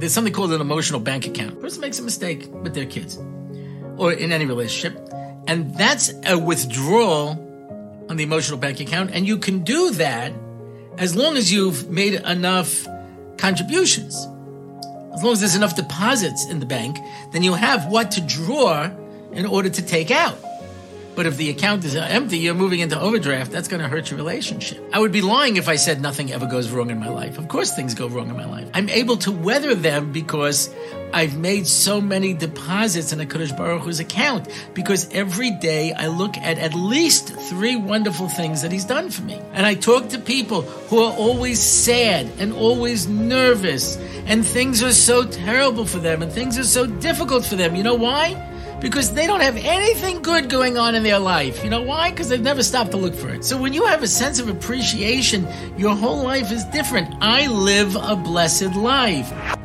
there's something called an emotional bank account. A person makes a mistake with their kids or in any relationship, and that's a withdrawal on the emotional bank account. And you can do that as long as you've made enough contributions. As long as there's enough deposits in the bank, then you have what to draw in order to take out. But if the account is empty, you're moving into overdraft, that's going to hurt your relationship. I would be lying if I said nothing ever goes wrong in my life. Of course, things go wrong in my life. I'm able to weather them because I've made so many deposits in HaKadosh Baruch Hu's account because every day I look at at least three wonderful things that he's done for me. And I talk to people who are always sad and always nervous and things are so terrible for them and things are so difficult for them. You know why? because they don't have anything good going on in their life. You know why? Because they've never stopped to look for it. So when you have a sense of appreciation, your whole life is different. I live a blessed life.